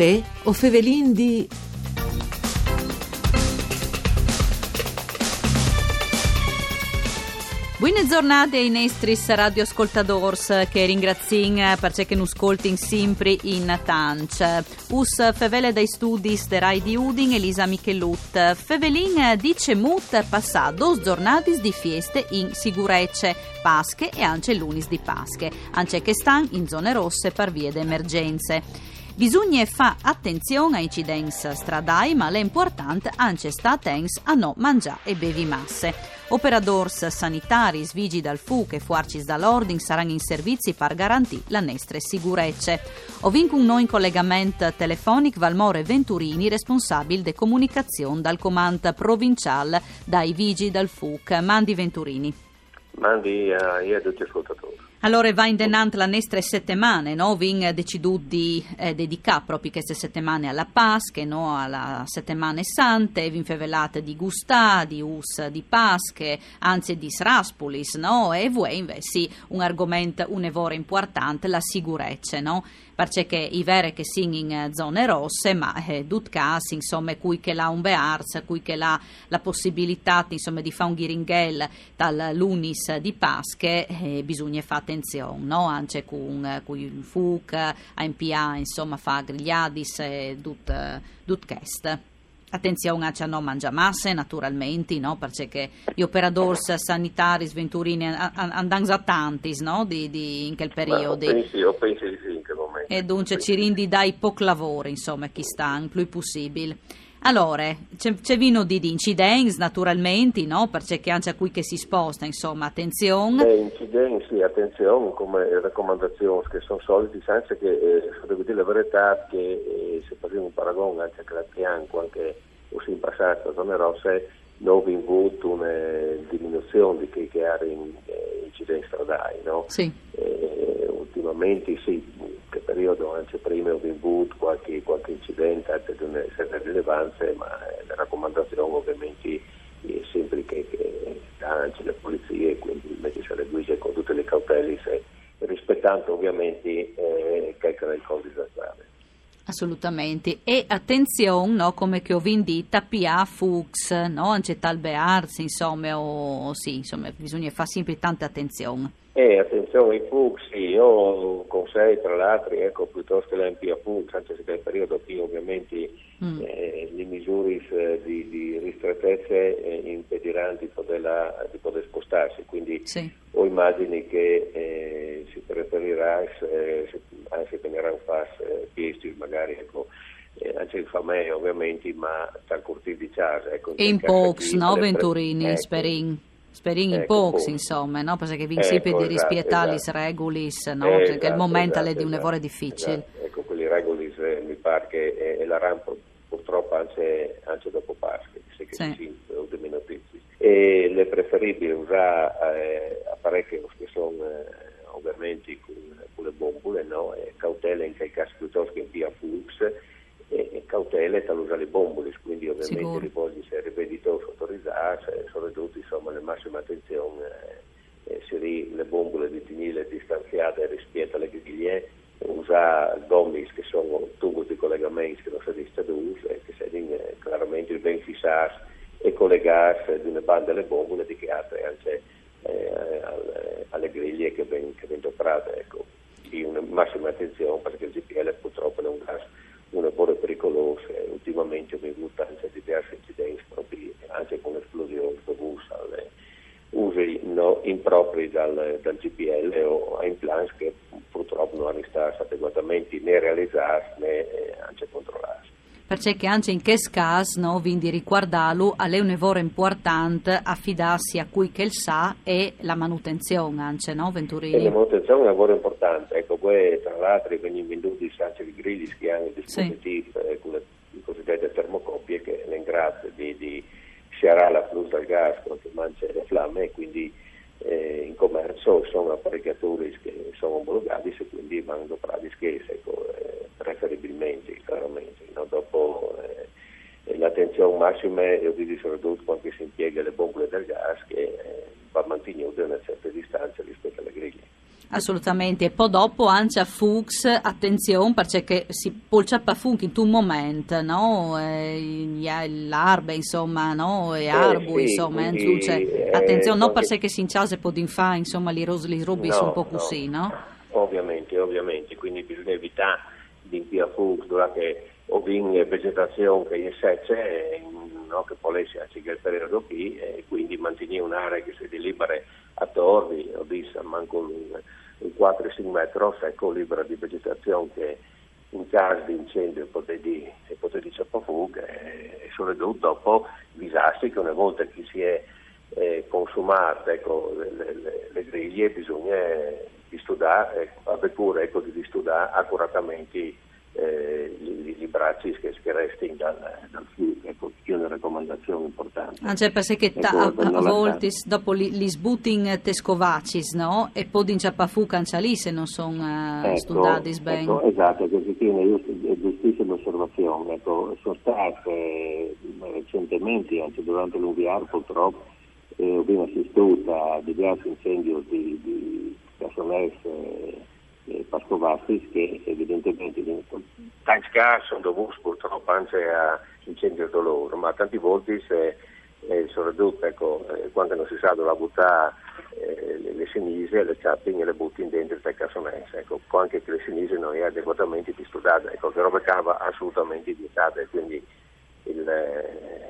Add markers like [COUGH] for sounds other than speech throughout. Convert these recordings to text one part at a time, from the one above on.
Uè, o Fevelin di... Buone giornate ai nostri radioascoltadores che ringrazio perché non ascoltano sempre in tanch. Us fevele dai studi de Rai di Udin Elisa Michelut. Fevelin dice mut passato dos giornate di feste in sicurezze, Pasche e anche lunis di Pasche, anche che stanno in zone rosse per vie d'emergenze. Bisogna fare attenzione ai incidenti stradali, ma l'importante anche sta attenti a non mangiare e bevi masse. Operadors sanitari, svigi dal FUC e fuarcis dall'ordine saranno in servizi per garantire la nostra sicurezza. Ovin con noi in collegamento telefonico Valmore Venturini, responsabile di comunicazione dal comando provinciale dai Vigi dal FUC. Mandi Venturini. Mandi a io a tutti gli ascoltatori. Allora va in denant la nostra settimana, no? Vin deciduto di eh, dedicare proprio queste settimane alla Pasche, no? alla settimane sante, vin fevelate di Gustà, di Us di Pasche, anzi di Sraspulis, no? E voi invece un argomento un'evore importante, la sicurezza, no? Perché i vere che sono in zone rosse, ma eh, dut cas, insomma, cui che l'ha un bears, cui che l'ha la possibilità, insomma, di fare un ghiringhel dal lunis di Pasche, eh, bisogna fare attenzione, no? Anche con, con il FUC, AMPA, insomma, fa grigliadis e tut, tut quest. Attenzione a non mangia masse, naturalmente, no? perché gli operatori sanitari sventurini andano a tanti no? di, di, in quel periodo. Io penso, io penso di sì in quel momento. E dunque ci rindi dai poco lavoro, insomma, chi sta, il più possibile. Allora, c'è, c'è vino di, di incidenti naturalmente, no? Perché anche a qui che si sposta, insomma, attenzione. Eh, incidenti, sì, attenzione, come raccomandazioni che sono soliti, senza che, eh, devo dire la verità, che eh, se facciamo un paragone anche a Fianco, anche così in passato, zone rosse, non ho avuto una diminuzione di chi che ha in, eh, incidenti stradali, no? Sì. Eh, ultimamente sì, che periodo anche prima ho avuto qualche, qualche incidente rilevanza, ma eh, la raccomandazione ovviamente è sempre che, che anche le polizie, quindi invece se le guide con tutte le cautele, se, rispettando ovviamente eh, che è il codice strada. Assolutamente. E attenzione, no, come che ho vendita, PA, Fuchs, no, anche Talbearz, insomma, o, sì, insomma, bisogna fare sempre tanta attenzione. Eh, attenzione ai Fuchs, sì, io consiglio tra l'altro, ecco, piuttosto che l'MPA Fuchs, anche se nel periodo qui ovviamente mm. eh, le misure di, di ristrettezza eh, impediranno di poter, di poter spostarsi, quindi sì. ho immagini che eh, si preferirà, eh, anzi tenerà un pass eh, piesti magari, ecco, eh, anche il famè ovviamente, ma tal cortile di casa. Ecco, in Pox, no, Venturini, ecco. Sperin? Sperin in ecco, Pox, insomma, no? perché vi ecco, sempre di esatto, le regolis, no? esatto, perché il momento esatto, è di un lavoro difficile. Esatto. Ecco, quelli regolis eh, mi pare che è, la rampa anche, anche dopo Pasqua, sì. si o di notizie. E le preferibili usare eh, apparecchi che sono eh, ovviamente con, con, le bombole, no? e cautela in quel caso piuttosto che via Fux, e, e cautele dall'usare le bombole, quindi ovviamente Sicuro. li voglio se riveditori autorizzati, sono tutti insomma le massime attenzioni, eh, se le bombole di tinile distanziate rispetto alle griglie, usare gommis che sono tubi di collegamenti che non si distribuiscono e che chiaramente ben fissati e collegati di una banda alle bombole di che altre anche eh, alle, alle, griglie che vengono operate. Ecco. Di una massima attenzione perché il GPL purtroppo è un gas un lavoro pericoloso e ultimamente ho avuto anche diversi incidenti proprio anche con esplosioni dovute alle usi no, impropri dal, dal, GPL o a implants che purtroppo non hanno stato adeguatamente né realizzati né eh, anche controllati perché anche in questo caso, no, quindi riguardarlo, è un lavoro importante affidarsi a cui che il sa e la manutenzione anche, no, Venturini? La manutenzione è un lavoro importante, ecco, poi tra l'altro vengono venduti anche i grilli che hanno i dispositivi, sì. eh, con le, le cosiddette termocopie che è in grado di, di sciarare la flusso al gas quando mangia le fiamme e quindi eh, in commercio sono apparecchiatori che sono omologati e quindi vanno prati schese, ecco, eh, preferibilmente, chiaramente. No? Dopo eh, l'attenzione massima è soprattutto quando si impiega le bombole del gas che eh, va mantenuto a una certa distanza rispetto alle griglie. Assolutamente, e poi dopo anche a Fuchs, attenzione perché si può Funk in un momento, no? Eh, l'arbe, insomma, no? E arbu, eh, sì, insomma, quindi, eh, attenzione, non perché si inciase può fare, insomma, li, ros, li rubi no, un po' così, no? no? Ovviamente, ovviamente, quindi bisogna evitare di impiare Fuchs durante o in vegetazione che è secce, no? che può essere anche il periodo qui, e quindi mantenere un'area che si delibera a torri, o di manco un in 4-5 metri secco libera di vegetazione che in caso di incendio potete di ciappafughe e soprattutto dopo disastri che una volta che si è eh, consumate ecco, le, le, le, griglie bisogna di studiare, ecco, avere cura ecco, di studiare accuratamente eh, bracci che, che restano dal, dal fiume, ecco, che è una raccomandazione importante. Ah, cioè, perché ta, a, a volte dopo li, li sbutin tescovacis, no? E poi in ciappafu cancialì se non sono uh, ecco, studiati bene. Ecco, esatto, così tiene giustissima osservazione. Ecco, sono state eh, recentemente, anche durante l'UVR purtroppo, eh, abbiamo assistito a diversi incendi di, di personale eh, Pascovassis che evidentemente tanti casi sono dovuti purtroppo anche a incendi dolore, ma tanti volte se, eh, soprattutto ecco, eh, quando non si sa dove buttare eh, le, le sinise, le capping e le butti dentro il cassonese, ecco, anche che le sinise non è adeguatamente disturbate, ecco, che roba cava assolutamente vietate, quindi il, eh,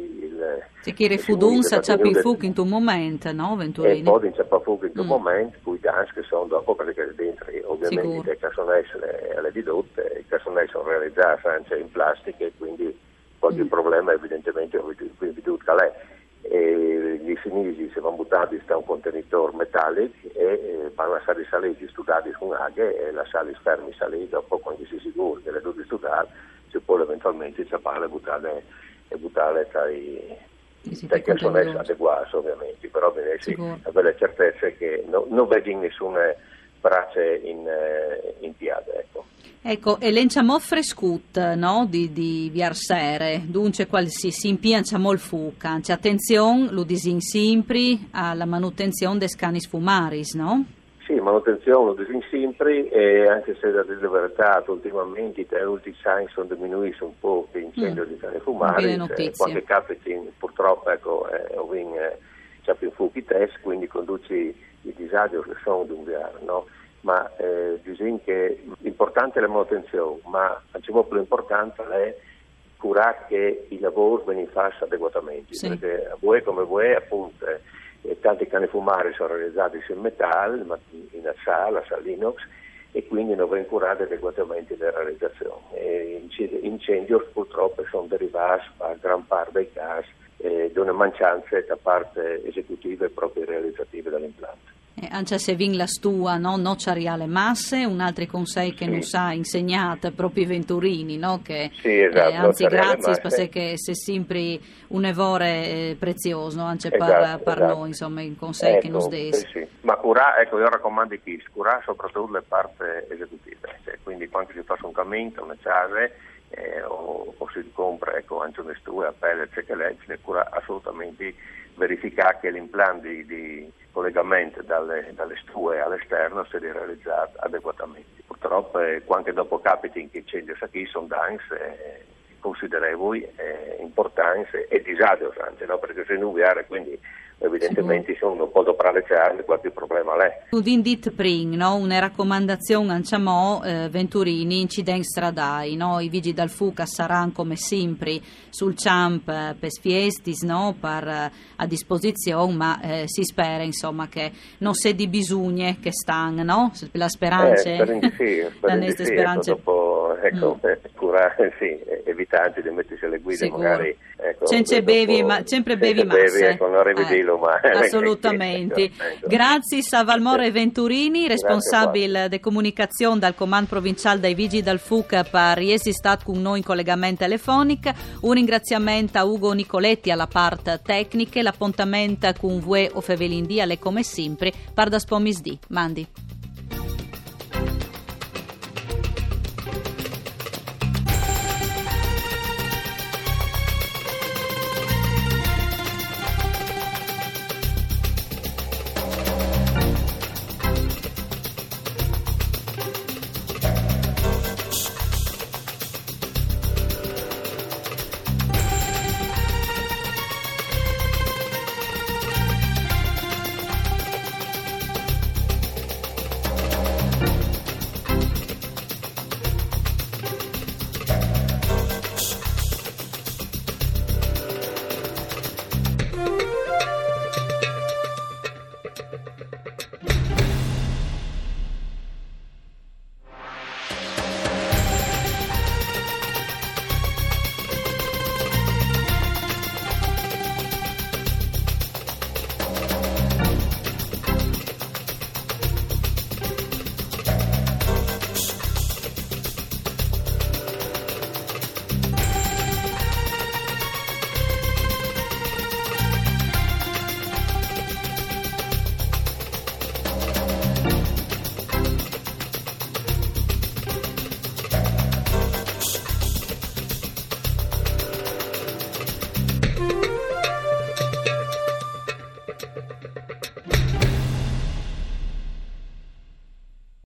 il se chi refudun sa ciapi fuc in un momento, no, Venturini? E poi in ciapi fuc in un mm. momento, poi dans che sono dopo, perché dentro ovviamente le cassonesse le, le didotte, i cassonesse sono realizzati anche in plastica e quindi poi mm. il problema evidentemente il vedute che è. E gli sinisi si vanno buttati da un contenitore metallico e vanno a essere saliti, studati con aghe e lasciarli fermi saliti, dopo quando si è sicuro che le due studate si può eventualmente ciappare e buttare e buttare tra i perché sono adeguati ovviamente, però sì, avere certezze che no, non vedi nessuna brace in, eh, in piada. Ecco. Ecco, e l'enciamo frescut no? di, di Viarsere, dunque qualsiasi si impianciamo il fuca, c'è attenzione, lo disin sempre alla manutenzione dei cani sfumaris, no? Sì, manutenzione lo disin sempre e anche se da verità ultimamente i tenuti sign sono diminuiti un po' l'incendio mm. di cani fumari, qualche capita purtroppo ecco, eh, eh, c'è più fuochi test, quindi conduci i disagi che sono di un viaggio, no? ma eh, bisogna che l'importante è la manutenzione, ma diciamo più importante è curare che i lavori vengano fatti adeguatamente, sì. perché voi come voi appunto eh, tanti cani fumari sono realizzati in metallo, in acciaio, acciaio inox e quindi non vengono curate adeguatamente le realizzazioni. E incendi purtroppo sono derivati a gran parte dei casi eh, di una mancanza da parte esecutiva e proprio realizzativa dell'impianto. Eh, anche se vin la stua, no? non c'è masse, un altro consiglio che sì. non sa insegnato proprio i Venturini, no? che, sì, esatto, eh, anzi grazie perché sei sempre un evore eh, prezioso anche esatto, per, per esatto. noi, insomma, il consiglio ecco, che nos desi. Sì, Ma curare, ecco, io raccomando chi, curare soprattutto le parti esecutive, cioè, quindi quando si fa un cammino, una casa, eh, o, o, si compra ecco, anche una stua, a pelle, eccetera, ne cura assolutamente verificare che l'impianto di, di collegamento dalle, dalle, stue all'esterno sia realizzato adeguatamente. Purtroppo eh, anche dopo capiti in che incendi qui sono danni eh, considerevoli, eh, importanti e disagi, no? perché se nubiare quindi evidentemente sì. sono un po' dopraleciare qualche problema l'è. Udin dit pring, no? una raccomandazione anciamo eh, Venturini incidenti stradali, no? i vigili dal FUCA saranno come sempre sul CHAMP eh, per sfiestis no? per, eh, a disposizione, ma eh, si spera insomma che non sia di bisogni che stanno, no? la speranza, eh, [LAUGHS] sì, speranza. Dopo, ecco, mm. curare, [LAUGHS] sì, evitare di mettersi alle guide Sicuro. magari. Ecco, sempre bevi, ma, sempre bevi masse. Ecco, non rivedilo ma... [LAUGHS] Assolutamente. ecco, ecco. Grazie Savalmore Venturini, responsabile di comunicazione dal Comando Provinciale dei Vigili del FUC per essere stato con noi in collegamento telefonico. Un ringraziamento a Ugo Nicoletti alla parte tecnica, l'appuntamento con voi o Fevelindì alle come sempre, par da spomisdì. Mandi.